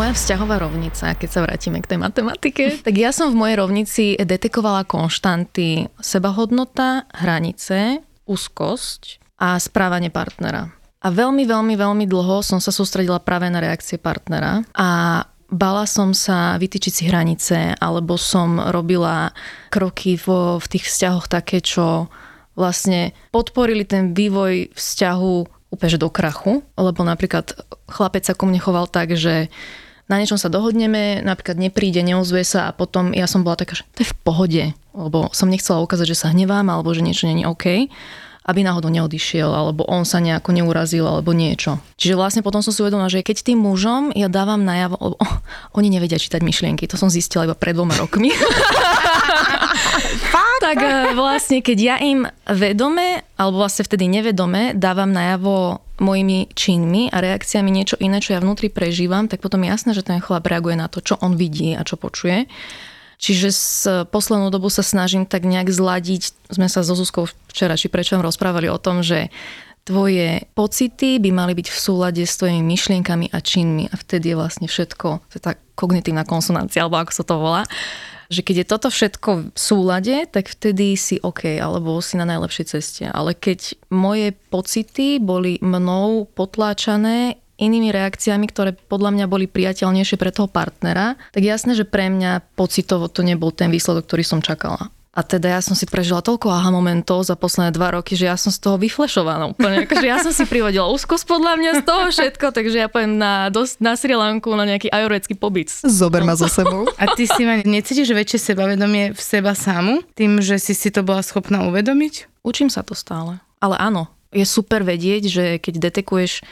Moja vzťahová rovnica, keď sa vrátime k tej matematike, tak ja som v mojej rovnici detekovala konštanty sebahodnota, hranice, úzkosť a správanie partnera. A veľmi, veľmi, veľmi dlho som sa sústredila práve na reakcie partnera a bala som sa vytýčiť si hranice, alebo som robila kroky vo, v tých vzťahoch také, čo vlastne podporili ten vývoj vzťahu úplne do krachu, lebo napríklad chlapec sa ku mne choval tak, že na niečom sa dohodneme, napríklad nepríde, neozve sa a potom ja som bola taká, že to je v pohode, lebo som nechcela ukázať, že sa hnevám alebo že niečo není OK aby náhodou neodišiel, alebo on sa nejako neurazil, alebo niečo. Čiže vlastne potom som si uvedomila, že keď tým mužom ja dávam najavo, lebo oh, oni nevedia čítať myšlienky, to som zistila iba pred dvoma rokmi. tak eh, vlastne, keď ja im vedome, alebo vlastne vtedy nevedome, dávam najavo mojimi činmi a reakciami niečo iné, čo ja vnútri prežívam, tak potom je jasné, že ten chlap reaguje na to, čo on vidí a čo počuje. Čiže s poslednú dobu sa snažím tak nejak zladiť. Sme sa so Zuzkou včera či prečo rozprávali o tom, že tvoje pocity by mali byť v súlade s tvojimi myšlienkami a činmi a vtedy je vlastne všetko, to je tá kognitívna konsonancia, alebo ako sa to volá, že keď je toto všetko v súlade, tak vtedy si OK, alebo si na najlepšej ceste. Ale keď moje pocity boli mnou potláčané inými reakciami, ktoré podľa mňa boli priateľnejšie pre toho partnera, tak jasné, že pre mňa pocitovo to nebol ten výsledok, ktorý som čakala. A teda ja som si prežila toľko aha momentov za posledné dva roky, že ja som z toho vyflešovaná úplne. Akože ja som si privodila úzkosť podľa mňa z toho všetko, takže ja poviem na, dosť, na Sri Lanku na nejaký ajurvedský pobyt. Zober ma so sebou. A ty si ma necítiš väčšie sebavedomie v seba samu, tým, že si si to bola schopná uvedomiť? Učím sa to stále. Ale áno, je super vedieť, že keď detekuješ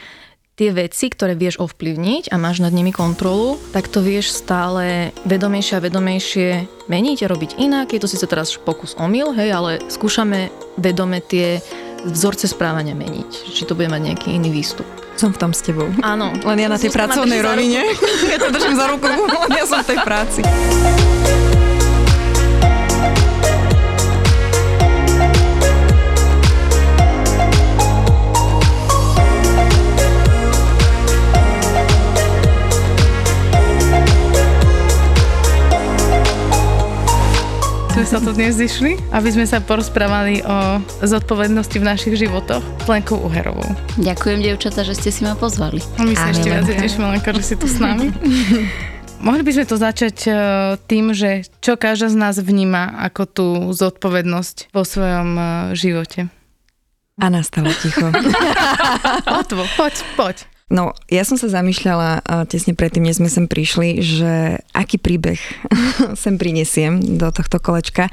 tie veci, ktoré vieš ovplyvniť a máš nad nimi kontrolu, tak to vieš stále vedomejšie a vedomejšie meniť a robiť inak. Je to síce teraz pokus omyl, hej, ale skúšame vedome tie vzorce správania meniť. Či to bude mať nejaký iný výstup. Som v tom s tebou. Áno. Len ja na tej pracovnej rovine. ja to držím za ruku, ja som v tej práci. Sa tu dnes zišli, aby sme sa porozprávali o zodpovednosti v našich životoch s Lenkou Uherovou. Ďakujem, dievčata, že ste si ma pozvali. A my sa ešte viac tešíme, Lenka, že si tu s nami. Mohli by sme to začať e, tým, že čo každá z nás vníma ako tú zodpovednosť vo svojom e, živote. A nastalo ticho. Otvo, poď, poď. No, ja som sa zamýšľala tesne predtým, než sme sem prišli, že aký príbeh sem prinesiem do tohto kolečka.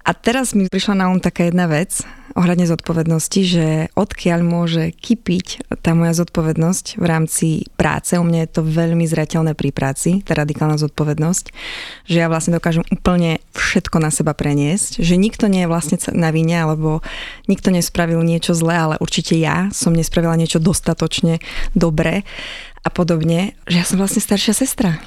A teraz mi prišla na um taká jedna vec, ohľadne zodpovednosti, že odkiaľ môže kypiť tá moja zodpovednosť v rámci práce. U mňa je to veľmi zreteľné pri práci, tá radikálna zodpovednosť, že ja vlastne dokážem úplne všetko na seba preniesť, že nikto nie je vlastne na vine, alebo nikto nespravil niečo zlé, ale určite ja som nespravila niečo dostatočne dobré a podobne, že ja som vlastne staršia sestra.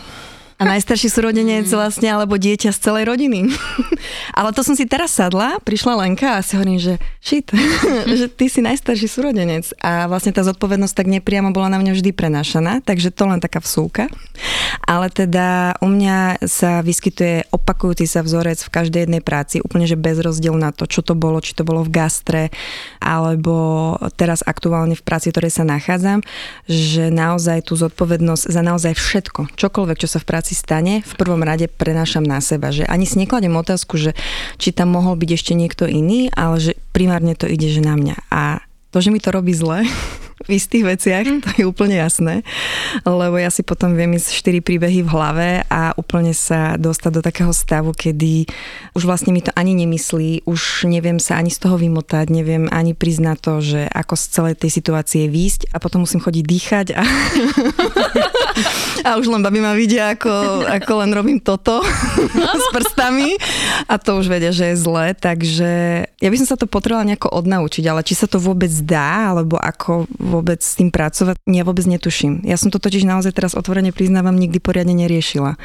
A najstarší súrodenec vlastne, alebo dieťa z celej rodiny. Ale to som si teraz sadla, prišla Lenka a si hovorím, že shit, že ty si najstarší súrodenec. A vlastne tá zodpovednosť tak nepriamo bola na mňa vždy prenášaná, takže to len taká vsúka. Ale teda u mňa sa vyskytuje opakujúci sa vzorec v každej jednej práci, úplne že bez rozdielu na to, čo to bolo, či to bolo v gastre, alebo teraz aktuálne v práci, ktorej sa nachádzam, že naozaj tú zodpovednosť za naozaj všetko, čokoľvek, čo sa v práci stane, v prvom rade prenášam na seba. Že ani si nekladem otázku, že či tam mohol byť ešte niekto iný, ale že primárne to ide, že na mňa. A to, že mi to robí zle, v istých veciach, to je úplne jasné, lebo ja si potom viem ísť štyri príbehy v hlave a úplne sa dostať do takého stavu, kedy už vlastne mi to ani nemyslí, už neviem sa ani z toho vymotať, neviem ani priznať to, že ako z celej tej situácie výjsť a potom musím chodiť dýchať a, a už len babi ma vidia, ako, ako len robím toto s prstami a to už vedia, že je zle, takže ja by som sa to potrebovala nejako odnaučiť, ale či sa to vôbec dá, alebo ako vôbec s tým pracovať, ja vôbec netuším. Ja som to totiž naozaj teraz otvorene priznávam, nikdy poriadne neriešila.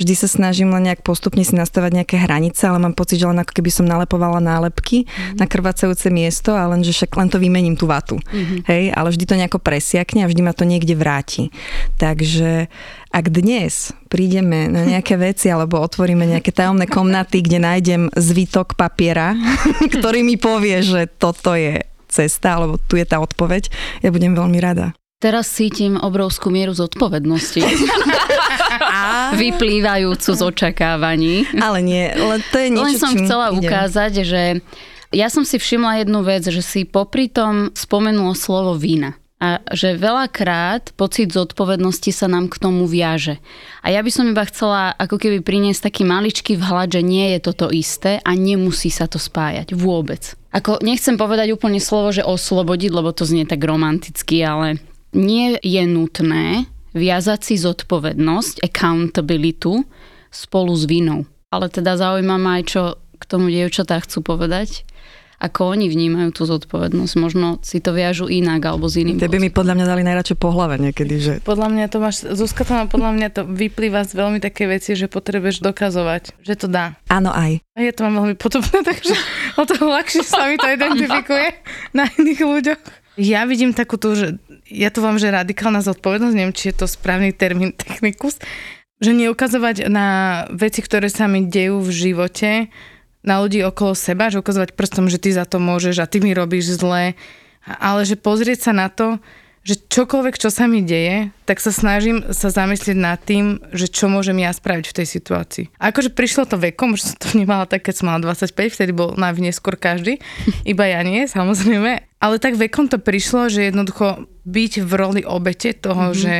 Vždy sa snažím len nejak postupne si nastavať nejaké hranice, ale mám pocit, že len ako keby som nalepovala nálepky mm-hmm. na krvácajúce miesto a len, že však len to vymením tú vatu. Mm-hmm. Hej, ale vždy to nejako presiakne a vždy ma to niekde vráti. Takže ak dnes prídeme na nejaké veci alebo otvoríme nejaké tajomné komnaty, kde nájdem zvitok papiera, ktorý mi povie, že toto je cesta, alebo tu je tá odpoveď, ja budem veľmi rada. Teraz cítim obrovskú mieru zodpovednosti. vyplývajúcu z očakávaní. Ale nie, len to je niečo, Len som chcela ide. ukázať, že ja som si všimla jednu vec, že si popri tom spomenulo slovo vína. A že veľakrát pocit zodpovednosti sa nám k tomu viaže. A ja by som iba chcela ako keby priniesť taký maličký vhľad, že nie je toto isté a nemusí sa to spájať vôbec. Ako nechcem povedať úplne slovo, že oslobodiť, lebo to znie tak romanticky, ale nie je nutné viazať si zodpovednosť, accountability spolu s vinou. Ale teda zaujíma ma aj, čo k tomu dievčatá chcú povedať ako oni vnímajú tú zodpovednosť. Možno si to viažu inak alebo s iným. Tebe mi podľa mňa dali najradšej po hlave niekedy. Že... Podľa mňa to máš, Zuzka to má, podľa mňa to vyplýva z veľmi také veci, že potrebuješ dokazovať, že to dá. Áno aj. A ja to mám veľmi podobné, takže o to ľahšie sa mi to identifikuje na iných ľuďoch. Ja vidím takú tú, že ja to vám, že radikálna zodpovednosť, neviem, či je to správny termín technikus, že neukazovať na veci, ktoré sa mi dejú v živote, na ľudí okolo seba, že ukazovať prstom, že ty za to môžeš a ty mi robíš zle, ale že pozrieť sa na to, že čokoľvek, čo sa mi deje, tak sa snažím sa zamyslieť nad tým, že čo môžem ja spraviť v tej situácii. Akože prišlo to vekom, že som to vnímala tak, keď som mala 25, vtedy bol najneskôr každý, iba ja nie, samozrejme. Ale tak vekom to prišlo, že jednoducho byť v roli obete toho, mm-hmm. že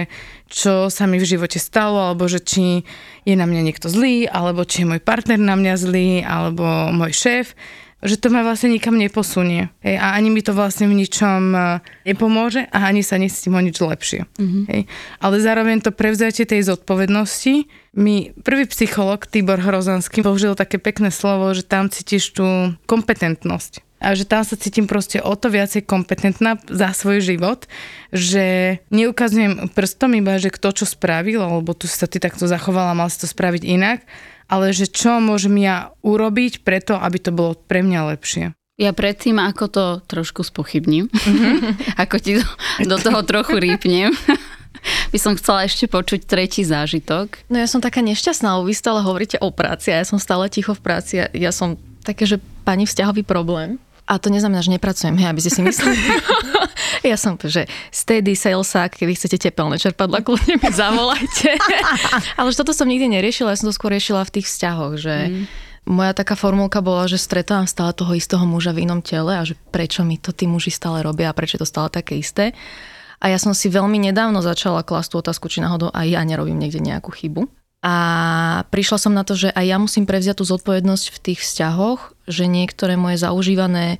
čo sa mi v živote stalo, alebo že či je na mňa niekto zlý, alebo či je môj partner na mňa zlý, alebo môj šéf, že to ma vlastne nikam neposunie. Hej, a ani mi to vlastne v ničom e, nepomôže a ani sa necítim o nič lepšie. Mm-hmm. Hej. Ale zároveň to prevzatie tej zodpovednosti mi prvý psycholog Tibor Hrozanský použil také pekné slovo, že tam cítiš tú kompetentnosť a že tam sa cítim proste o to viacej kompetentná za svoj život, že neukazujem prstom iba, že kto čo spravil, alebo tu sa ty takto zachovala, mal si to spraviť inak, ale že čo môžem ja urobiť preto, aby to bolo pre mňa lepšie. Ja predtým, ako to trošku spochybním, mm-hmm. ako ti do, do toho trochu rýpnem, by som chcela ešte počuť tretí zážitok. No ja som taká nešťastná, lebo vy stále hovoríte o práci a ja som stále ticho v práci. Ja som také, že pani vzťahový problém. A to neznamená, že nepracujem, hej, aby ste si mysleli. ja som, že steady salesák, keby chcete tepelné čerpadla, kľudne mi zavolajte. Ale že toto som nikdy neriešila, ja som to skôr riešila v tých vzťahoch, že mm. moja taká formulka bola, že stretávam stále toho istého muža v inom tele a že prečo mi to tí muži stále robia a prečo je to stále také isté. A ja som si veľmi nedávno začala klásť tú otázku, či náhodou aj ja nerobím niekde nejakú chybu. A prišla som na to, že aj ja musím prevziať tú zodpovednosť v tých vzťahoch, že niektoré moje zaužívané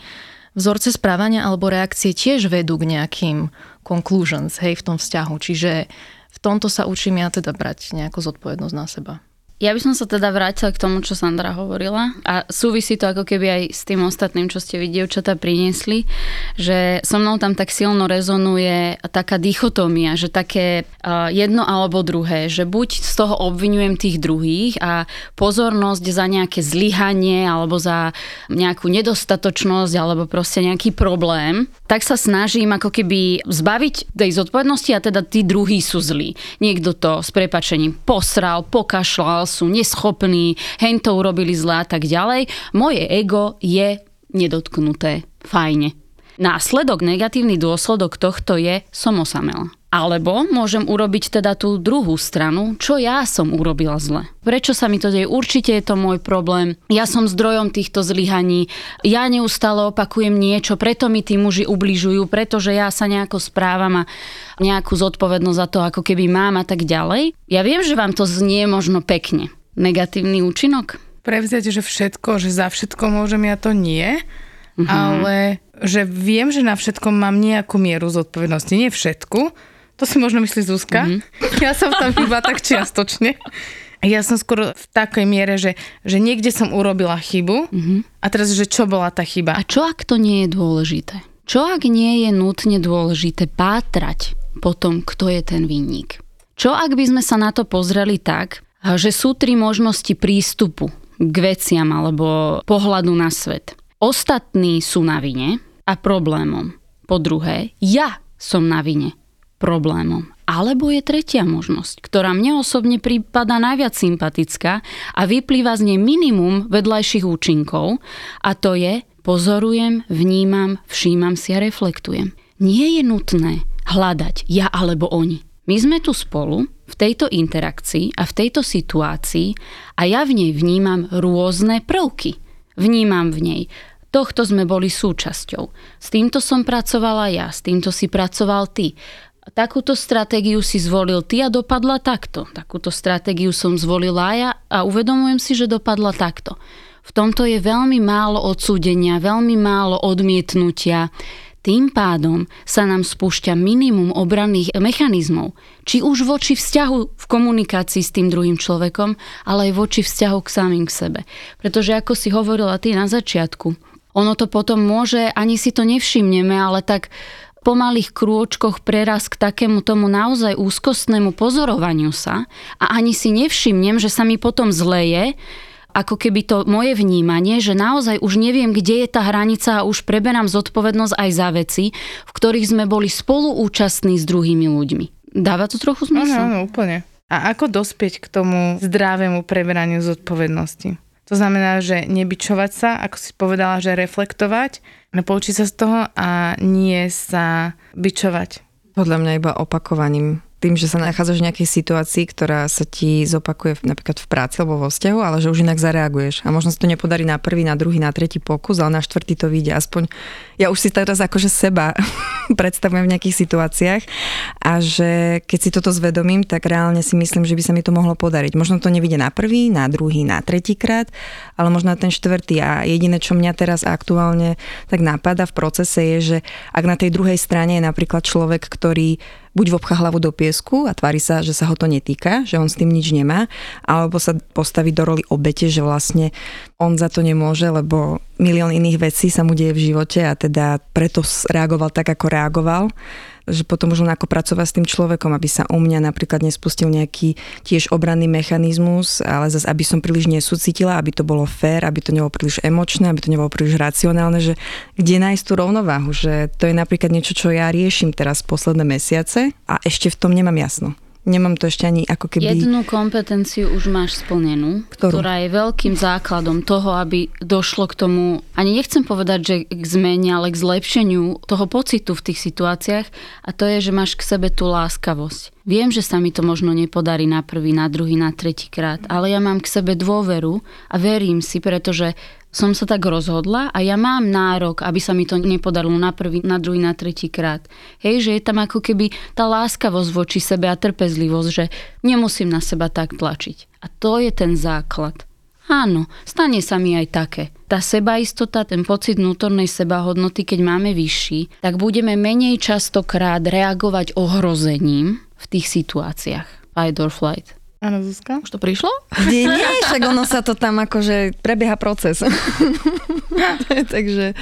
vzorce správania alebo reakcie tiež vedú k nejakým conclusions hej, v tom vzťahu. Čiže v tomto sa učím ja teda brať nejakú zodpovednosť na seba. Ja by som sa teda vrátila k tomu, čo Sandra hovorila a súvisí to ako keby aj s tým ostatným, čo ste vy, dievčatá, priniesli, že so mnou tam tak silno rezonuje taká dichotómia, že také jedno alebo druhé, že buď z toho obvinujem tých druhých a pozornosť za nejaké zlyhanie alebo za nejakú nedostatočnosť alebo proste nejaký problém, tak sa snažím ako keby zbaviť tej zodpovednosti a teda tí druhí sú zlí. Niekto to s prepačením posral, pokašľal, sú neschopní, hen to urobili zle a tak ďalej. Moje ego je nedotknuté. Fajne. Následok, negatívny dôsledok tohto je som osamela. Alebo môžem urobiť teda tú druhú stranu, čo ja som urobila zle. Prečo sa mi to deje? Určite je to môj problém. Ja som zdrojom týchto zlyhaní. Ja neustále opakujem niečo, preto mi tí muži ubližujú, pretože ja sa nejako správam a nejakú zodpovednosť za to ako keby mám a tak ďalej. Ja viem, že vám to znie možno pekne. Negatívny účinok? Prevziať, že všetko, že za všetko môžem, ja to nie. Mm-hmm. Ale že viem, že na všetkom mám nejakú mieru zodpovednosti. Nie všetku, to si možno myslí Zuzka. Mm-hmm. Ja som tam iba tak čiastočne. Ja som skoro v takej miere, že, že niekde som urobila chybu mm-hmm. a teraz, že čo bola tá chyba. A čo ak to nie je dôležité? Čo ak nie je nutne dôležité pátrať po tom, kto je ten vinník? Čo ak by sme sa na to pozreli tak, že sú tri možnosti prístupu k veciam alebo pohľadu na svet. Ostatní sú na vine a problémom. Po druhé, ja som na vine problémom. Alebo je tretia možnosť, ktorá mne osobne prípada najviac sympatická a vyplýva z nej minimum vedľajších účinkov a to je pozorujem, vnímam, všímam si a reflektujem. Nie je nutné hľadať ja alebo oni. My sme tu spolu v tejto interakcii a v tejto situácii a ja v nej vnímam rôzne prvky. Vnímam v nej tohto sme boli súčasťou. S týmto som pracovala ja, s týmto si pracoval ty takúto stratégiu si zvolil ty a dopadla takto. Takúto stratégiu som zvolila ja a uvedomujem si, že dopadla takto. V tomto je veľmi málo odsúdenia, veľmi málo odmietnutia. Tým pádom sa nám spúšťa minimum obranných mechanizmov, či už voči vzťahu v komunikácii s tým druhým človekom, ale aj voči vzťahu k samým k sebe. Pretože ako si hovorila ty na začiatku, ono to potom môže, ani si to nevšimneme, ale tak pomalých krôčkoch preraz k takému tomu naozaj úzkostnému pozorovaniu sa a ani si nevšimnem, že sa mi potom zleje, ako keby to moje vnímanie, že naozaj už neviem, kde je tá hranica a už preberám zodpovednosť aj za veci, v ktorých sme boli spoluúčastní s druhými ľuďmi. Dáva to trochu zmysel? Áno, áno, úplne. A ako dospieť k tomu zdravému preberaniu zodpovednosti? To znamená, že nebyčovať sa, ako si povedala, že reflektovať, poučiť sa z toho a nie sa byčovať. Podľa mňa iba opakovaním tým, že sa nachádzaš v nejakej situácii, ktorá sa ti zopakuje napríklad v práci alebo vo vzťahu, ale že už inak zareaguješ. A možno sa to nepodarí na prvý, na druhý, na tretí pokus, ale na štvrtý to vyjde. Aspoň ja už si teraz akože seba predstavujem v nejakých situáciách a že keď si toto zvedomím, tak reálne si myslím, že by sa mi to mohlo podariť. Možno to nevidie na prvý, na druhý, na tretí krát, ale možno na ten štvrtý. A jediné, čo mňa teraz aktuálne tak napadá v procese je, že ak na tej druhej strane je napríklad človek, ktorý buď vopcha hlavu do piesku a tvári sa, že sa ho to netýka, že on s tým nič nemá, alebo sa postaví do roli obete, že vlastne on za to nemôže, lebo milión iných vecí sa mu deje v živote a teda preto reagoval tak, ako reagoval že potom len ako pracovať s tým človekom, aby sa u mňa napríklad nespustil nejaký tiež obranný mechanizmus, ale zase aby som príliš nesúcitila, aby to bolo fér, aby to nebolo príliš emočné, aby to nebolo príliš racionálne, že kde nájsť tú rovnováhu, že to je napríklad niečo, čo ja riešim teraz posledné mesiace a ešte v tom nemám jasno. Nemám to ešte ani ako keby... Jednu kompetenciu už máš splnenú, Ktorú? ktorá je veľkým základom toho, aby došlo k tomu, ani nechcem povedať, že k zmene, ale k zlepšeniu toho pocitu v tých situáciách a to je, že máš k sebe tú láskavosť. Viem, že sa mi to možno nepodarí na prvý, na druhý, na tretí krát, ale ja mám k sebe dôveru a verím si, pretože som sa tak rozhodla a ja mám nárok, aby sa mi to nepodarilo na prvý, na druhý, na tretí krát. Hej, že je tam ako keby tá láskavosť voči sebe a trpezlivosť, že nemusím na seba tak tlačiť. A to je ten základ. Áno, stane sa mi aj také. Tá sebaistota, ten pocit vnútornej sebahodnoty, keď máme vyšší, tak budeme menej častokrát reagovať ohrozením v tých situáciách. Fight or flight. Áno, Zuzka? Už to prišlo? Nie, nie, však ono sa to tam akože prebieha proces. Takže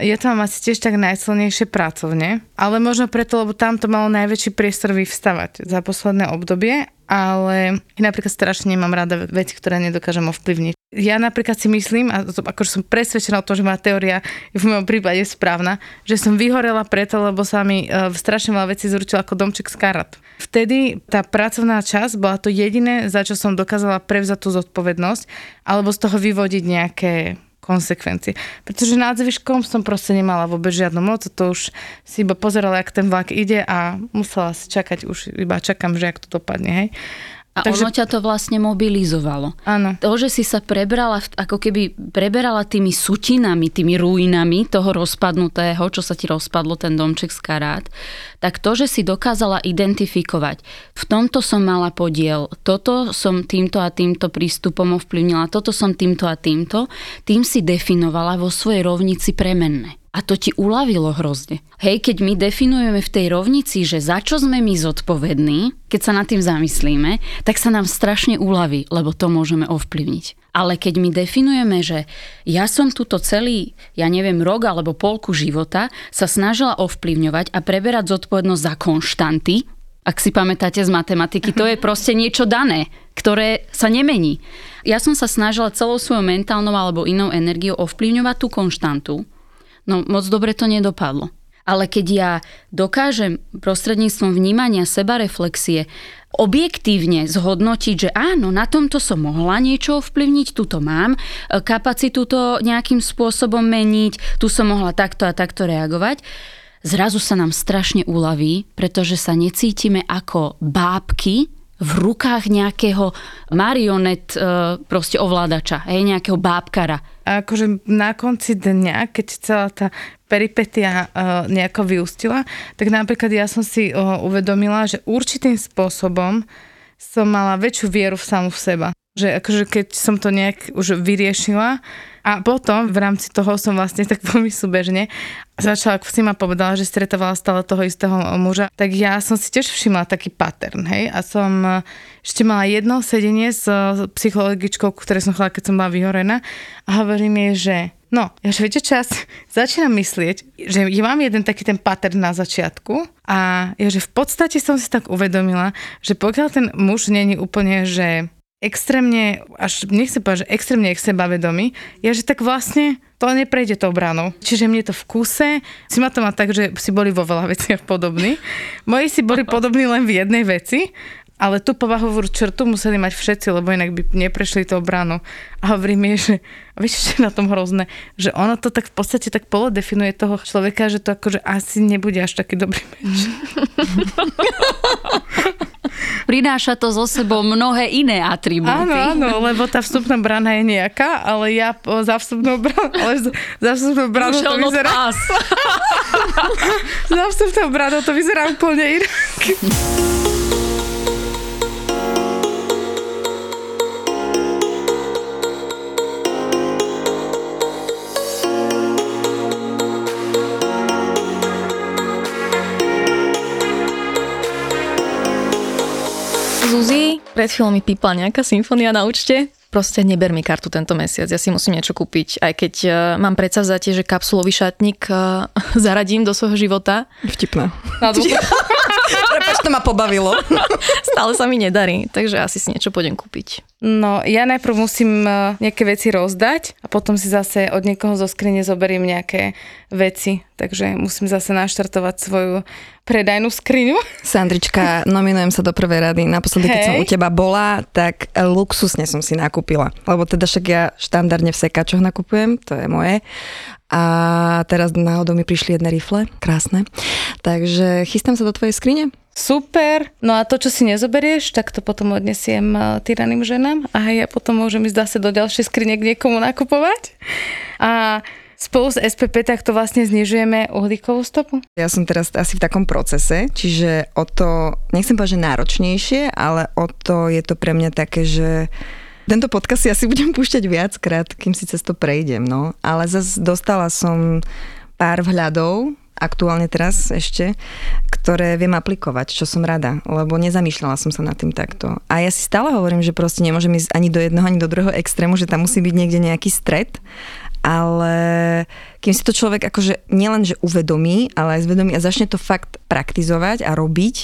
Ja to mám asi tiež tak najsilnejšie pracovne, ale možno preto, lebo tam to malo najväčší priestor vyvstavať za posledné obdobie, ale napríklad strašne nemám rada veci, ktoré nedokážem ovplyvniť. Ja napríklad si myslím, a to, akože som presvedčená o tom, že moja teória je v mojom prípade správna, že som vyhorela preto, lebo sa mi uh, strašne veľa vecí zručila ako domček z karat. Vtedy tá pracovná časť bola to jediné, za čo som dokázala prevzať tú zodpovednosť alebo z toho vyvodiť nejaké konsekvencie. Pretože nad zvyškom som proste nemala vôbec žiadnu moc, to už si iba pozerala, jak ten vlak ide a musela si čakať, už iba čakám, že jak to dopadne, hej. A Takže... ono ťa to vlastne mobilizovalo. Áno. To, že si sa prebrala, ako keby preberala tými sutinami, tými ruinami toho rozpadnutého, čo sa ti rozpadlo, ten domček z karát, tak to, že si dokázala identifikovať, v tomto som mala podiel, toto som týmto a týmto prístupom ovplyvnila, toto som týmto a týmto, tým si definovala vo svojej rovnici premenné. A to ti uľavilo hrozne. Hej, keď my definujeme v tej rovnici, že za čo sme my zodpovední, keď sa nad tým zamyslíme, tak sa nám strašne uľaví, lebo to môžeme ovplyvniť. Ale keď my definujeme, že ja som túto celý, ja neviem, rok alebo polku života sa snažila ovplyvňovať a preberať zodpovednosť za konštanty, ak si pamätáte z matematiky, to je proste niečo dané, ktoré sa nemení. Ja som sa snažila celou svojou mentálnou alebo inou energiou ovplyvňovať tú konštantu, No moc dobre to nedopadlo. Ale keď ja dokážem prostredníctvom vnímania sebareflexie objektívne zhodnotiť, že áno, na tomto som mohla niečo ovplyvniť, tuto mám, kapacitu to nejakým spôsobom meniť, tu som mohla takto a takto reagovať, zrazu sa nám strašne uľaví, pretože sa necítime ako bábky, v rukách nejakého marionet e, proste ovládača, hej, nejakého bábkara. A akože na konci dňa, keď celá tá peripetia uh, nejako vyústila, tak napríklad ja som si uh, uvedomila, že určitým spôsobom som mala väčšiu vieru v samu v seba. Že akože keď som to nejak už vyriešila a potom v rámci toho som vlastne tak veľmi súbežne začala, ako si ma povedala, že stretávala stále toho istého muža, tak ja som si tiež všimla taký pattern, hej, a som e, ešte mala jedno sedenie s psychologičkou, ktoré som chala, keď som bola vyhorená a hovorí mi, že No, ja že viete čas, začínam myslieť, že ja mám jeden taký ten pattern na začiatku a ja, že v podstate som si tak uvedomila, že pokiaľ ten muž není úplne, že extrémne, až nechcem povedať, že extrémne k sebavedomý, je, že tak vlastne to neprejde tou branou. Čiže mne to v kuse, si ma to má tak, že si boli vo veľa veciach podobní. Moji si boli podobní len v jednej veci ale tú povahovú črtu museli mať všetci, lebo inak by neprešli to bránu. A hovorí mi, že vieš, čo je na tom hrozné, že ono to tak v podstate tak polodefinuje toho človeka, že to akože asi nebude až taký dobrý meč. Prináša to zo sebou mnohé iné atribúty. Áno, áno, lebo tá vstupná brana je nejaká, ale ja za vstupnou branou, ale za vstupnou branou to vyzerá... za vstupnou branou to vyzerá úplne inak. Pred chvíľou mi pípla nejaká symfónia na účte. Proste neber mi kartu tento mesiac, ja si musím niečo kúpiť. Aj keď uh, mám vzatie, že kapsulový šatník uh, zaradím do svojho života. Vtipné. Prepač, to ma pobavilo. Stále sa mi nedarí, takže asi si niečo pôjdem kúpiť. No, ja najprv musím e, nejaké veci rozdať a potom si zase od niekoho zo skrine zoberiem nejaké veci. Takže musím zase naštartovať svoju predajnú skriňu. Sandrička, nominujem sa do prvej rady. Naposledy, hey. keď som u teba bola, tak luxusne som si nakúpila. Lebo teda však ja štandardne v sekačoch nakupujem, to je moje. A teraz náhodou mi prišli jedné rifle, krásne. Takže chystám sa do tvojej skrine. Super, no a to, čo si nezoberieš, tak to potom odnesiem e, tyraným ženám a ja potom môžem ísť zase do ďalšej skrine k niekomu nakupovať. A spolu s SPP takto vlastne znižujeme uhlíkovú stopu? Ja som teraz asi v takom procese, čiže o to, nechcem povedať, že náročnejšie, ale o to je to pre mňa také, že tento podcast si asi budem púšťať viackrát, kým si cez to prejdem, no. Ale zase dostala som pár vhľadov aktuálne teraz ešte, ktoré viem aplikovať, čo som rada, lebo nezamýšľala som sa nad tým takto. A ja si stále hovorím, že proste nemôžem ísť ani do jedného, ani do druhého extrému, že tam musí byť niekde nejaký stred ale kým si to človek akože nielen, že uvedomí, ale aj zvedomí a začne to fakt praktizovať a robiť,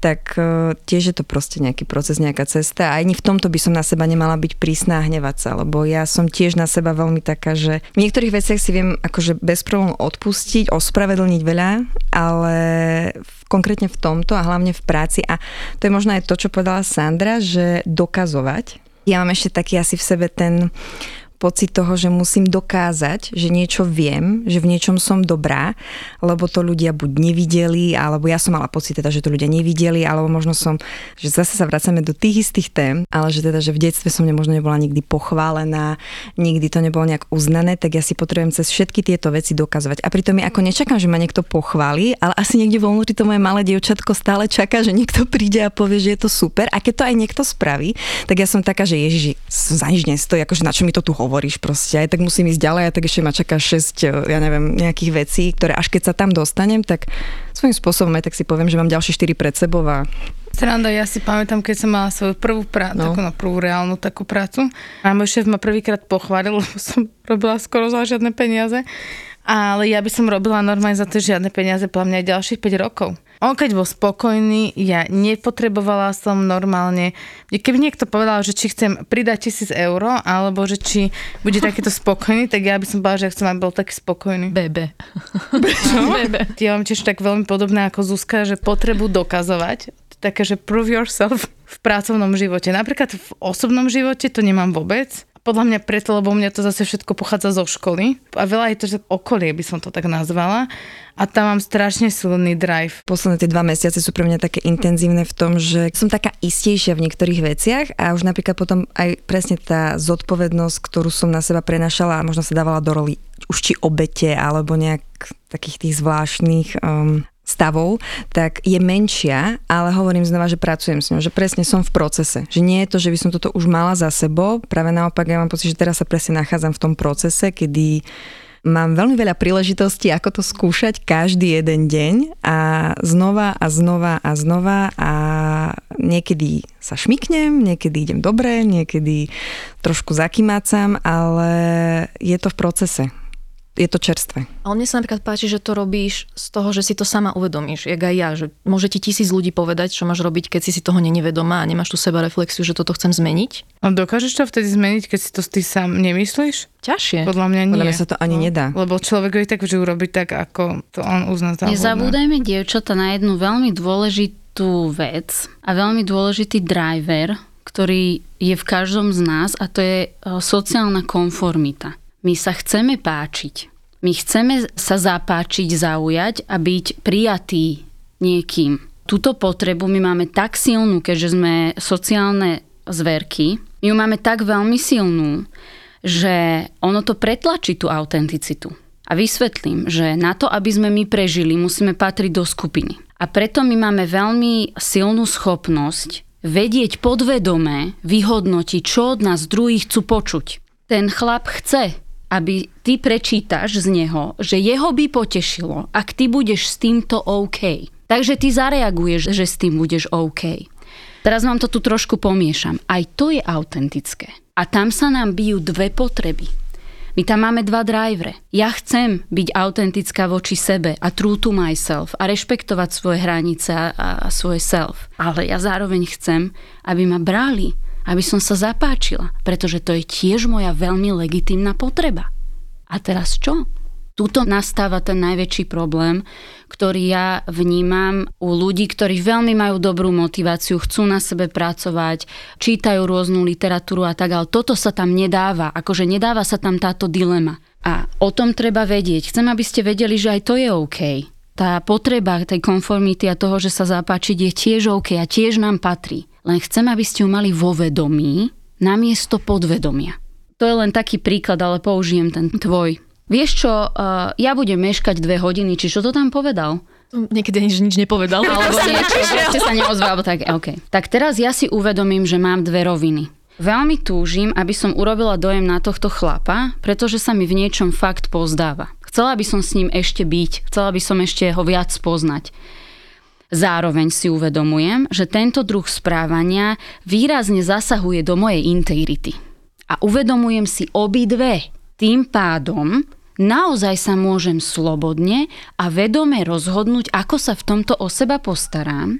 tak uh, tiež je to proste nejaký proces, nejaká cesta a ani v tomto by som na seba nemala byť prísna a hnevať sa, lebo ja som tiež na seba veľmi taká, že v niektorých veciach si viem akože bez problémov odpustiť, ospravedlniť veľa, ale v, konkrétne v tomto a hlavne v práci a to je možno aj to, čo povedala Sandra, že dokazovať. Ja mám ešte taký asi v sebe ten pocit toho, že musím dokázať, že niečo viem, že v niečom som dobrá, lebo to ľudia buď nevideli, alebo ja som mala pocit teda, že to ľudia nevideli, alebo možno som, že zase sa vracame do tých istých tém, ale že teda, že v detstve som možno nebola nikdy pochválená, nikdy to nebolo nejak uznané, tak ja si potrebujem cez všetky tieto veci dokazovať. A pritom ja ako nečakám, že ma niekto pochváli, ale asi niekde vo vnútri to moje malé dievčatko stále čaká, že niekto príde a povie, že je to super. A keď to aj niekto spraví, tak ja som taká, že ježiš, za nič nestojí, akože na čo mi to tu hovorí hovoríš proste, aj tak musím ísť ďalej a tak ešte ma čaká 6, eh, ja neviem, nejakých vecí, ktoré až keď sa tam dostanem, tak svojím spôsobom aj tak si poviem, že mám ďalšie 4 pred sebou a Sranda, ja si pamätám, keď som mala svoju prvú prácu, no. takú na prvú reálnu takú prácu. A môj šéf ma prvýkrát pochválil, lebo som robila skoro za žiadne peniaze. Ale ja by som robila normálne za to žiadne peniaze, podľa mňa aj ďalších 5 rokov. On keď bol spokojný, ja nepotrebovala som normálne, keby niekto povedal, že či chcem pridať tisíc eur, alebo že či bude takýto spokojný, tak ja by som povedala, že ja chcem, aby bol taký spokojný. Bebe. Čo? Bebe. Ja mám tiež tak veľmi podobné ako Zuzka, že potrebu dokazovať, také, že prove yourself v pracovnom živote. Napríklad v osobnom živote to nemám vôbec, podľa mňa preto, lebo mňa to zase všetko pochádza zo školy a veľa je to, že okolie by som to tak nazvala a tam mám strašne silný drive. Posledné tie dva mesiace sú pre mňa také intenzívne v tom, že som taká istejšia v niektorých veciach a už napríklad potom aj presne tá zodpovednosť, ktorú som na seba prenašala a možno sa dávala do roli už či obete alebo nejak takých tých zvláštnych um, stavov, tak je menšia, ale hovorím znova, že pracujem s ňou, že presne som v procese. Že nie je to, že by som toto už mala za sebou, práve naopak ja mám pocit, že teraz sa presne nachádzam v tom procese, kedy mám veľmi veľa príležitostí, ako to skúšať každý jeden deň a znova a znova a znova a niekedy sa šmiknem, niekedy idem dobre, niekedy trošku zakymácam, ale je to v procese je to čerstvé. Ale mne sa napríklad páči, že to robíš z toho, že si to sama uvedomíš, jak aj ja, že môže ti tisíc ľudí povedať, čo máš robiť, keď si si toho nenevedomá a nemáš tu seba reflexiu, že toto chcem zmeniť. A dokážeš to vtedy zmeniť, keď si to ty sám nemyslíš? Ťažšie. Podľa mňa nie. Podľa mňa sa to ani no, nedá. Lebo človek je tak vždy urobiť tak, ako to on uzná za Nezabúdajme, dievčata, na jednu veľmi dôležitú vec a veľmi dôležitý driver, ktorý je v každom z nás a to je e, sociálna konformita. My sa chceme páčiť. My chceme sa zapáčiť, zaujať a byť prijatý niekým. Túto potrebu my máme tak silnú, keďže sme sociálne zverky, my ju máme tak veľmi silnú, že ono to pretlačí tú autenticitu. A vysvetlím, že na to, aby sme my prežili, musíme patriť do skupiny. A preto my máme veľmi silnú schopnosť vedieť podvedome, vyhodnotiť, čo od nás druhých chcú počuť. Ten chlap chce, aby ty prečítaš z neho, že jeho by potešilo, ak ty budeš s týmto OK. Takže ty zareaguješ, že s tým budeš OK. Teraz vám to tu trošku pomiešam. Aj to je autentické. A tam sa nám bijú dve potreby. My tam máme dva drivere. Ja chcem byť autentická voči sebe a true to myself a rešpektovať svoje hranice a, a svoje self. Ale ja zároveň chcem, aby ma brali aby som sa zapáčila, pretože to je tiež moja veľmi legitimná potreba. A teraz čo? Tuto nastáva ten najväčší problém, ktorý ja vnímam u ľudí, ktorí veľmi majú dobrú motiváciu, chcú na sebe pracovať, čítajú rôznu literatúru a tak, ale toto sa tam nedáva, akože nedáva sa tam táto dilema. A o tom treba vedieť. Chcem, aby ste vedeli, že aj to je OK. Tá potreba tej konformity a toho, že sa zapáčiť je tiež OK a tiež nám patrí. Len chcem, aby ste ju mali vo vedomí namiesto podvedomia. To je len taký príklad, ale použijem ten tvoj. Vieš čo, uh, ja budem meškať dve hodiny, či čo to tam povedal? Niekedy nič, nič nepovedal. Alebo niečo, ste sa neozval, alebo tak, okay. Tak teraz ja si uvedomím, že mám dve roviny. Veľmi túžim, aby som urobila dojem na tohto chlapa, pretože sa mi v niečom fakt pozdáva. Chcela by som s ním ešte byť, chcela by som ešte ho viac poznať. Zároveň si uvedomujem, že tento druh správania výrazne zasahuje do mojej integrity. A uvedomujem si obidve. Tým pádom naozaj sa môžem slobodne a vedome rozhodnúť, ako sa v tomto o seba postarám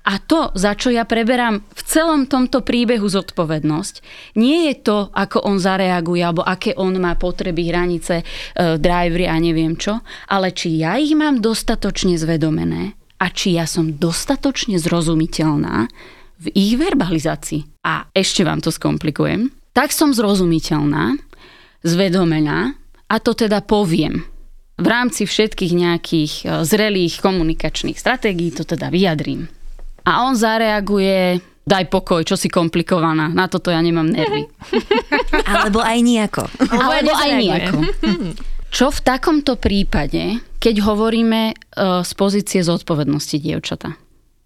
a to, za čo ja preberám v celom tomto príbehu zodpovednosť, nie je to, ako on zareaguje, alebo aké on má potreby, hranice, e, drivery a neviem čo, ale či ja ich mám dostatočne zvedomené a či ja som dostatočne zrozumiteľná v ich verbalizácii. A ešte vám to skomplikujem. Tak som zrozumiteľná, zvedomená a to teda poviem. V rámci všetkých nejakých e, zrelých komunikačných stratégií to teda vyjadrím. A on zareaguje, daj pokoj, čo si komplikovaná, na toto ja nemám nervy. Alebo aj nejako. Alebo aj nejako. Čo v takomto prípade, keď hovoríme uh, z pozície zodpovednosti dievčata?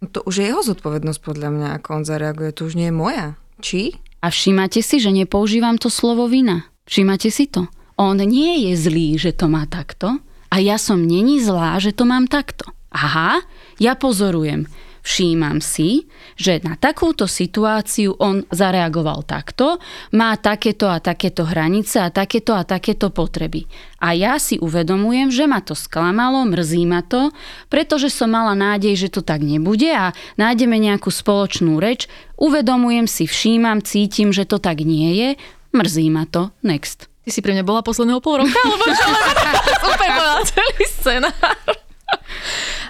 To už je jeho zodpovednosť podľa mňa, ako on zareaguje, to už nie je moja. Či? A všímate si, že nepoužívam to slovo vina. Všímate si to? On nie je zlý, že to má takto a ja som není zlá, že to mám takto. Aha, ja pozorujem. Všímam si, že na takúto situáciu on zareagoval takto, má takéto a takéto hranice a takéto a takéto potreby. A ja si uvedomujem, že ma to sklamalo, mrzí ma to, pretože som mala nádej, že to tak nebude a nájdeme nejakú spoločnú reč, uvedomujem si, všímam, cítim, že to tak nie je, mrzí ma to, next. Ty si pre mňa bola posledného pol roka, alebo čo? Úplne celý scenár.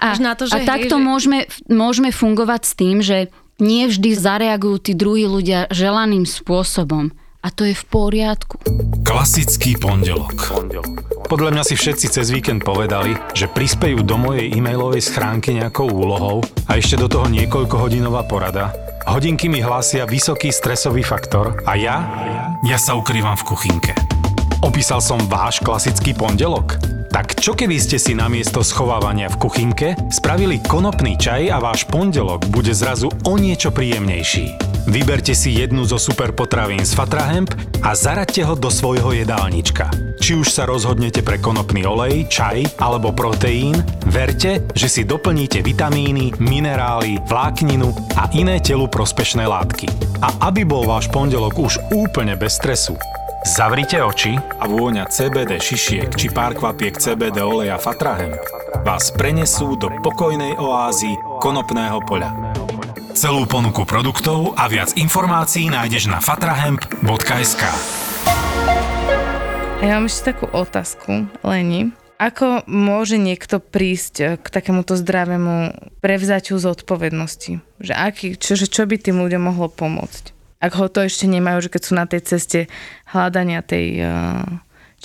A, na to, že a hej, takto že... môžeme, môžeme fungovať s tým, že nie vždy zareagujú tí druhí ľudia želaným spôsobom. A to je v poriadku. Klasický pondelok. Podľa mňa si všetci cez víkend povedali, že prispejú do mojej e-mailovej schránky nejakou úlohou a ešte do toho niekoľkohodinová porada. Hodinky mi hlásia vysoký stresový faktor a ja? Ja sa ukrývam v kuchynke. Opísal som váš klasický pondelok? Tak čo keby ste si namiesto schovávania v kuchynke spravili konopný čaj a váš pondelok bude zrazu o niečo príjemnejší? Vyberte si jednu zo super potravín z Fatrahemp a zaraďte ho do svojho jedálnička. Či už sa rozhodnete pre konopný olej, čaj alebo proteín, verte, že si doplníte vitamíny, minerály, vlákninu a iné telu prospešné látky. A aby bol váš pondelok už úplne bez stresu, Zavrite oči a vôňa CBD šišiek či pár kvapiek CBD oleja Fatrahem vás prenesú do pokojnej oázy konopného poľa. Celú ponuku produktov a viac informácií nájdeš na fatrahemp.sk A ja mám ešte takú otázku, Leni. Ako môže niekto prísť k takémuto zdravému prevzaťu zodpovednosti? Že aký, čo, čo by tým ľuďom mohlo pomôcť? Ak ho to ešte nemajú, že keď sú na tej ceste hľadania tej eh,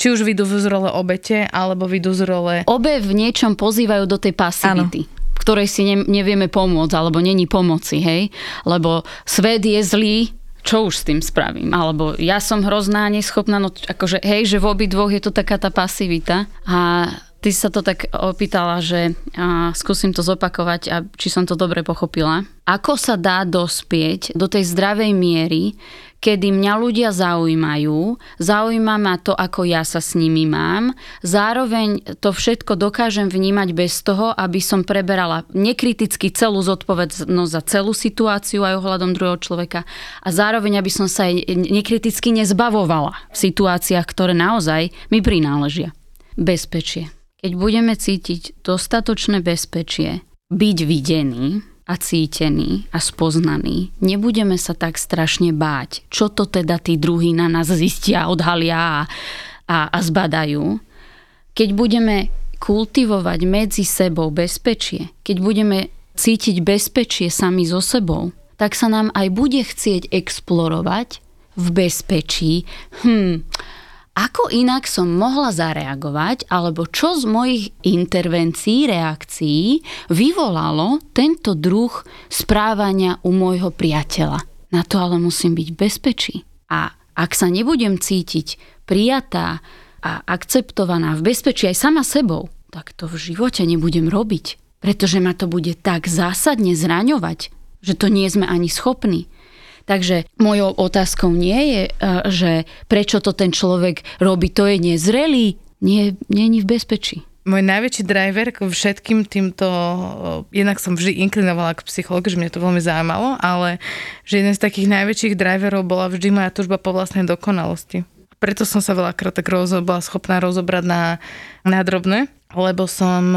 či už vidú v zrole obete, alebo vidú z role... Obe v niečom pozývajú do tej pasivity. Ano ktorej si ne, nevieme pomôcť, alebo není pomoci, hej? Lebo svet je zlý, čo už s tým spravím? Alebo ja som hrozná, neschopná, no akože hej, že v obi dvoch je to taká tá pasivita. A Ty sa to tak opýtala, že a, skúsim to zopakovať a či som to dobre pochopila. Ako sa dá dospieť do tej zdravej miery, kedy mňa ľudia zaujímajú, zaujíma ma to, ako ja sa s nimi mám, zároveň to všetko dokážem vnímať bez toho, aby som preberala nekriticky celú zodpovednosť za celú situáciu aj ohľadom druhého človeka a zároveň, aby som sa aj nekriticky nezbavovala v situáciách, ktoré naozaj mi prináležia. Bezpečie keď budeme cítiť dostatočné bezpečie, byť videný a cítený a spoznaný, nebudeme sa tak strašne báť, čo to teda tí druhí na nás zistia, odhalia a, a, zbadajú. Keď budeme kultivovať medzi sebou bezpečie, keď budeme cítiť bezpečie sami so sebou, tak sa nám aj bude chcieť explorovať v bezpečí. Hm, ako inak som mohla zareagovať, alebo čo z mojich intervencií, reakcií vyvolalo tento druh správania u môjho priateľa. Na to ale musím byť bezpečí. A ak sa nebudem cítiť prijatá a akceptovaná v bezpečí aj sama sebou, tak to v živote nebudem robiť. Pretože ma to bude tak zásadne zraňovať, že to nie sme ani schopní. Takže mojou otázkou nie je, e, že prečo to ten človek robí, to je nezrelý. nie, nie je v bezpečí. Môj najväčší driver k všetkým týmto, jednak som vždy inklinovala k psychologu, že mňa to veľmi zaujímalo, ale že jeden z takých najväčších driverov bola vždy moja túžba po vlastnej dokonalosti. Preto som sa veľakrát tak rozo, bola schopná rozobrať na, na drobné, lebo som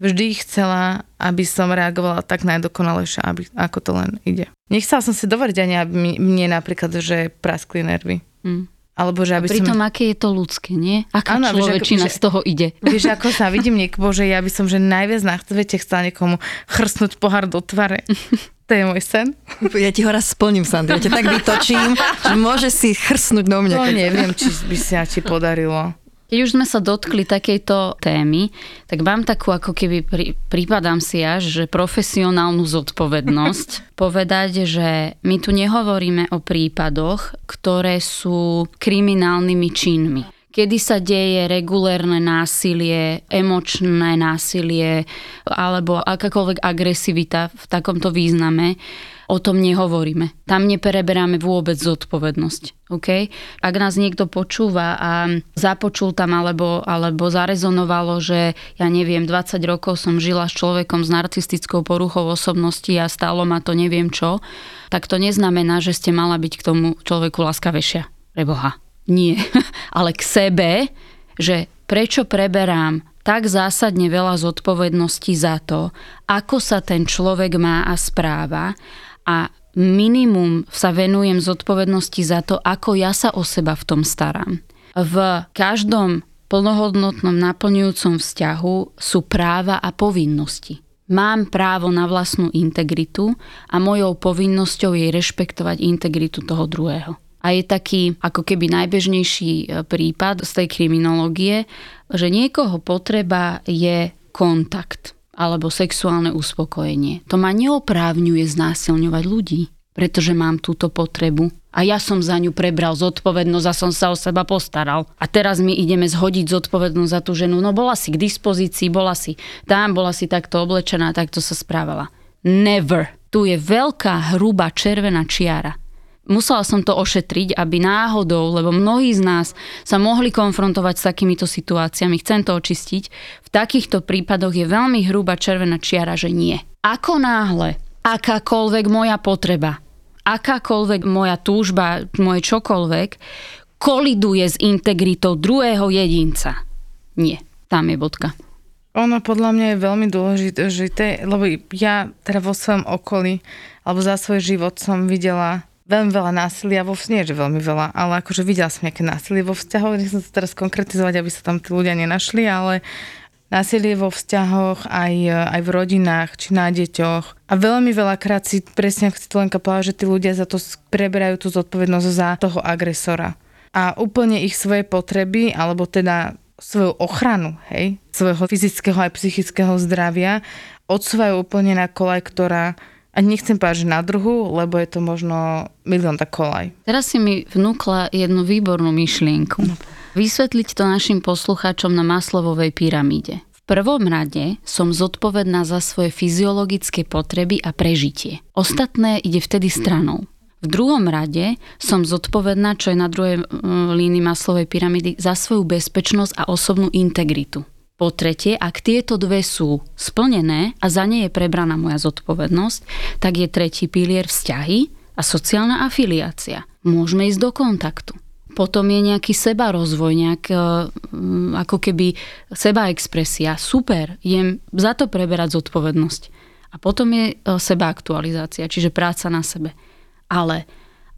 vždy chcela, aby som reagovala tak najdokonalejšie, aby, ako to len ide. Nechcela som si dovoliť ani, aby mne napríklad, že praskli nervy. Mm. Alebo že aby Pritom, som... aké je to ľudské, nie? Aká ano, človečina že, z toho ide? Vieš, ako sa vidím niekoho, že ja by som, že najviac na svete chcela niekomu chrstnúť pohár do tvare. To je môj sen. Ja ti ho raz splním, Sandra. Ja ťa tak vytočím, že môže si chrstnúť do mňa. No neviem, či by sa ti podarilo. Keď už sme sa dotkli takejto témy, tak mám takú ako keby, pri, prípadám si až, že profesionálnu zodpovednosť povedať, že my tu nehovoríme o prípadoch, ktoré sú kriminálnymi činmi. Kedy sa deje regulérne násilie, emočné násilie alebo akákoľvek agresivita v takomto význame, o tom nehovoríme. Tam nepreberáme vôbec zodpovednosť. Okay? Ak nás niekto počúva a započul tam alebo, alebo zarezonovalo, že ja neviem, 20 rokov som žila s človekom s narcistickou poruchou osobnosti a stálo ma to neviem čo, tak to neznamená, že ste mala byť k tomu človeku láskavejšia. Preboha. Nie. Ale k sebe, že prečo preberám tak zásadne veľa zodpovedností za to, ako sa ten človek má a správa a minimum sa venujem zodpovednosti za to, ako ja sa o seba v tom starám. V každom plnohodnotnom naplňujúcom vzťahu sú práva a povinnosti. Mám právo na vlastnú integritu a mojou povinnosťou je rešpektovať integritu toho druhého. A je taký ako keby najbežnejší e, prípad z tej kriminológie, že niekoho potreba je kontakt alebo sexuálne uspokojenie. To ma neoprávňuje znásilňovať ľudí, pretože mám túto potrebu. A ja som za ňu prebral zodpovednosť a som sa o seba postaral. A teraz my ideme zhodiť zodpovednosť za tú ženu. No bola si k dispozícii, bola si tam, bola si takto oblečená, takto sa správala. Never. Tu je veľká, hrubá červená čiara musela som to ošetriť, aby náhodou, lebo mnohí z nás sa mohli konfrontovať s takýmito situáciami, chcem to očistiť, v takýchto prípadoch je veľmi hrubá červená čiara, že nie. Ako náhle akákoľvek moja potreba, akákoľvek moja túžba, moje čokoľvek, koliduje s integritou druhého jedinca. Nie, tam je bodka. Ono podľa mňa je veľmi dôležité, lebo ja teda vo svojom okolí alebo za svoj život som videla veľmi veľa násilia vo vzťahu, nie že veľmi veľa, ale akože videla som nejaké násilie vo vzťahoch, nechcem sa teraz konkretizovať, aby sa tam tí ľudia nenašli, ale násilie vo vzťahoch, aj, aj v rodinách, či na deťoch. A veľmi veľakrát si presne, ako si to Lenka povedala, že tí ľudia za to preberajú tú zodpovednosť za toho agresora. A úplne ich svoje potreby, alebo teda svoju ochranu, hej, svojho fyzického aj psychického zdravia odsúvajú úplne na kolaj, ktorá a nechcem povedať, že na druhu, lebo je to možno milión tak kolaj. Teraz si mi vnúkla jednu výbornú myšlienku. No. Vysvetliť to našim poslucháčom na maslovovej pyramíde. V prvom rade som zodpovedná za svoje fyziologické potreby a prežitie. Ostatné ide vtedy stranou. V druhom rade som zodpovedná, čo je na druhej línii maslovej pyramidy, za svoju bezpečnosť a osobnú integritu. Po tretie, ak tieto dve sú splnené a za ne je prebraná moja zodpovednosť, tak je tretí pilier vzťahy a sociálna afiliácia. Môžeme ísť do kontaktu. Potom je nejaký seba rozvoj, nejak e, ako keby seba expresia. Super, idem za to preberať zodpovednosť. A potom je e, seba aktualizácia, čiže práca na sebe. Ale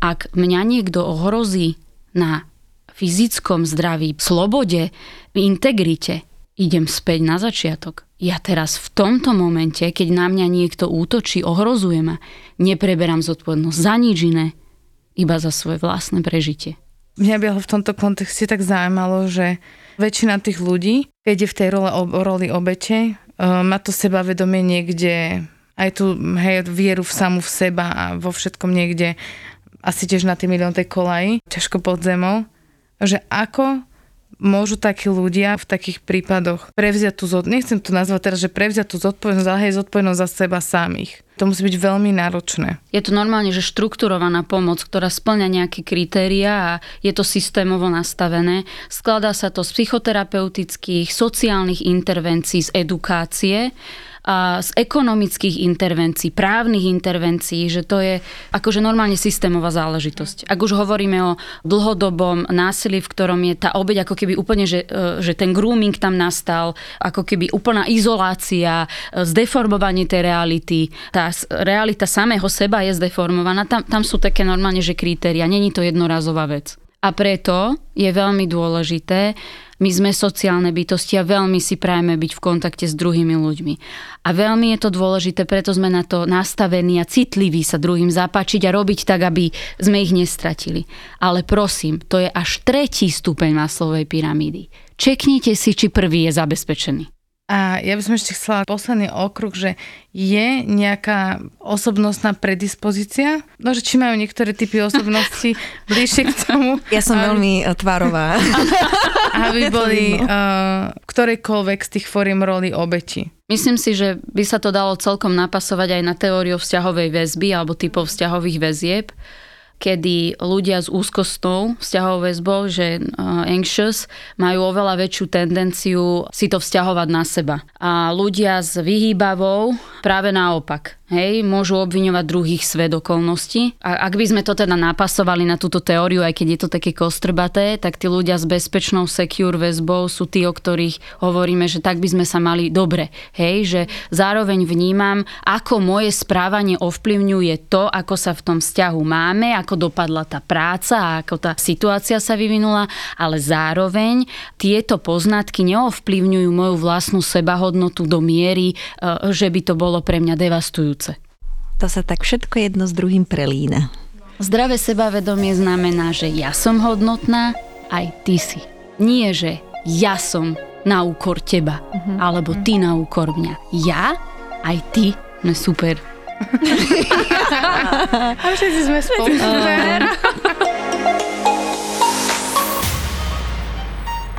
ak mňa niekto ohrozí na fyzickom zdraví, slobode, integrite, idem späť na začiatok. Ja teraz v tomto momente, keď na mňa niekto útočí, ohrozuje ma, nepreberám zodpovednosť za nič iné, iba za svoje vlastné prežitie. Mňa by v tomto kontexte tak zaujímalo, že väčšina tých ľudí, keď je v tej role, roli obete, uh, má to sebavedomie niekde, aj tu hej, vieru v samu v seba a vo všetkom niekde, asi tiež na tým milión tej kolaji, ťažko pod zemou, že ako môžu takí ľudia v takých prípadoch prevziať tú zodpovednosť, nechcem to nazvať teraz, že prevziať tú zodpovednosť, ale hej, zodpovednosť za seba samých. To musí byť veľmi náročné. Je to normálne, že štrukturovaná pomoc, ktorá splňa nejaké kritéria a je to systémovo nastavené. Skladá sa to z psychoterapeutických, sociálnych intervencií, z edukácie z ekonomických intervencií, právnych intervencií, že to je akože normálne systémová záležitosť. Ak už hovoríme o dlhodobom násilí, v ktorom je tá obeď ako keby úplne, že, e, že ten grooming tam nastal, ako keby úplná izolácia, e, zdeformovanie tej reality, tá realita samého seba je zdeformovaná, tam, tam sú také normálne, že kritéria, není to jednorazová vec. A preto je veľmi dôležité, my sme sociálne bytosti a veľmi si prajeme byť v kontakte s druhými ľuďmi. A veľmi je to dôležité, preto sme na to nastavení a citliví sa druhým zapáčiť a robiť tak, aby sme ich nestratili. Ale prosím, to je až tretí stupeň maslovej pyramídy. Čeknite si, či prvý je zabezpečený. A ja by som ešte chcela posledný okruh, že je nejaká osobnostná predispozícia? No, že či majú niektoré typy osobnosti bližšie k tomu? Ja som aby, veľmi e, tvárová. Aby boli uh, ktorejkoľvek z tých foriem roli obeti. Myslím si, že by sa to dalo celkom napasovať aj na teóriu vzťahovej väzby alebo typov vzťahových väzieb kedy ľudia s úzkostnou vzťahovou väzbou, že uh, anxious, majú oveľa väčšiu tendenciu si to vzťahovať na seba. A ľudia s vyhýbavou práve naopak hej, môžu obviňovať druhých svet okolností. A ak by sme to teda napasovali na túto teóriu, aj keď je to také kostrbaté, tak tí ľudia s bezpečnou secure väzbou sú tí, o ktorých hovoríme, že tak by sme sa mali dobre. Hej, že zároveň vnímam, ako moje správanie ovplyvňuje to, ako sa v tom vzťahu máme, ako dopadla tá práca a ako tá situácia sa vyvinula, ale zároveň tieto poznatky neovplyvňujú moju vlastnú sebahodnotu do miery, e, že by to bolo pre mňa devastujúce to sa tak všetko jedno s druhým prelína. Zdravé sebavedomie znamená, že ja som hodnotná, aj ty si. Nie, že ja som na úkor teba, uh-huh. alebo ty na úkor mňa. Ja, aj ty, no super. A všetci sme spolu.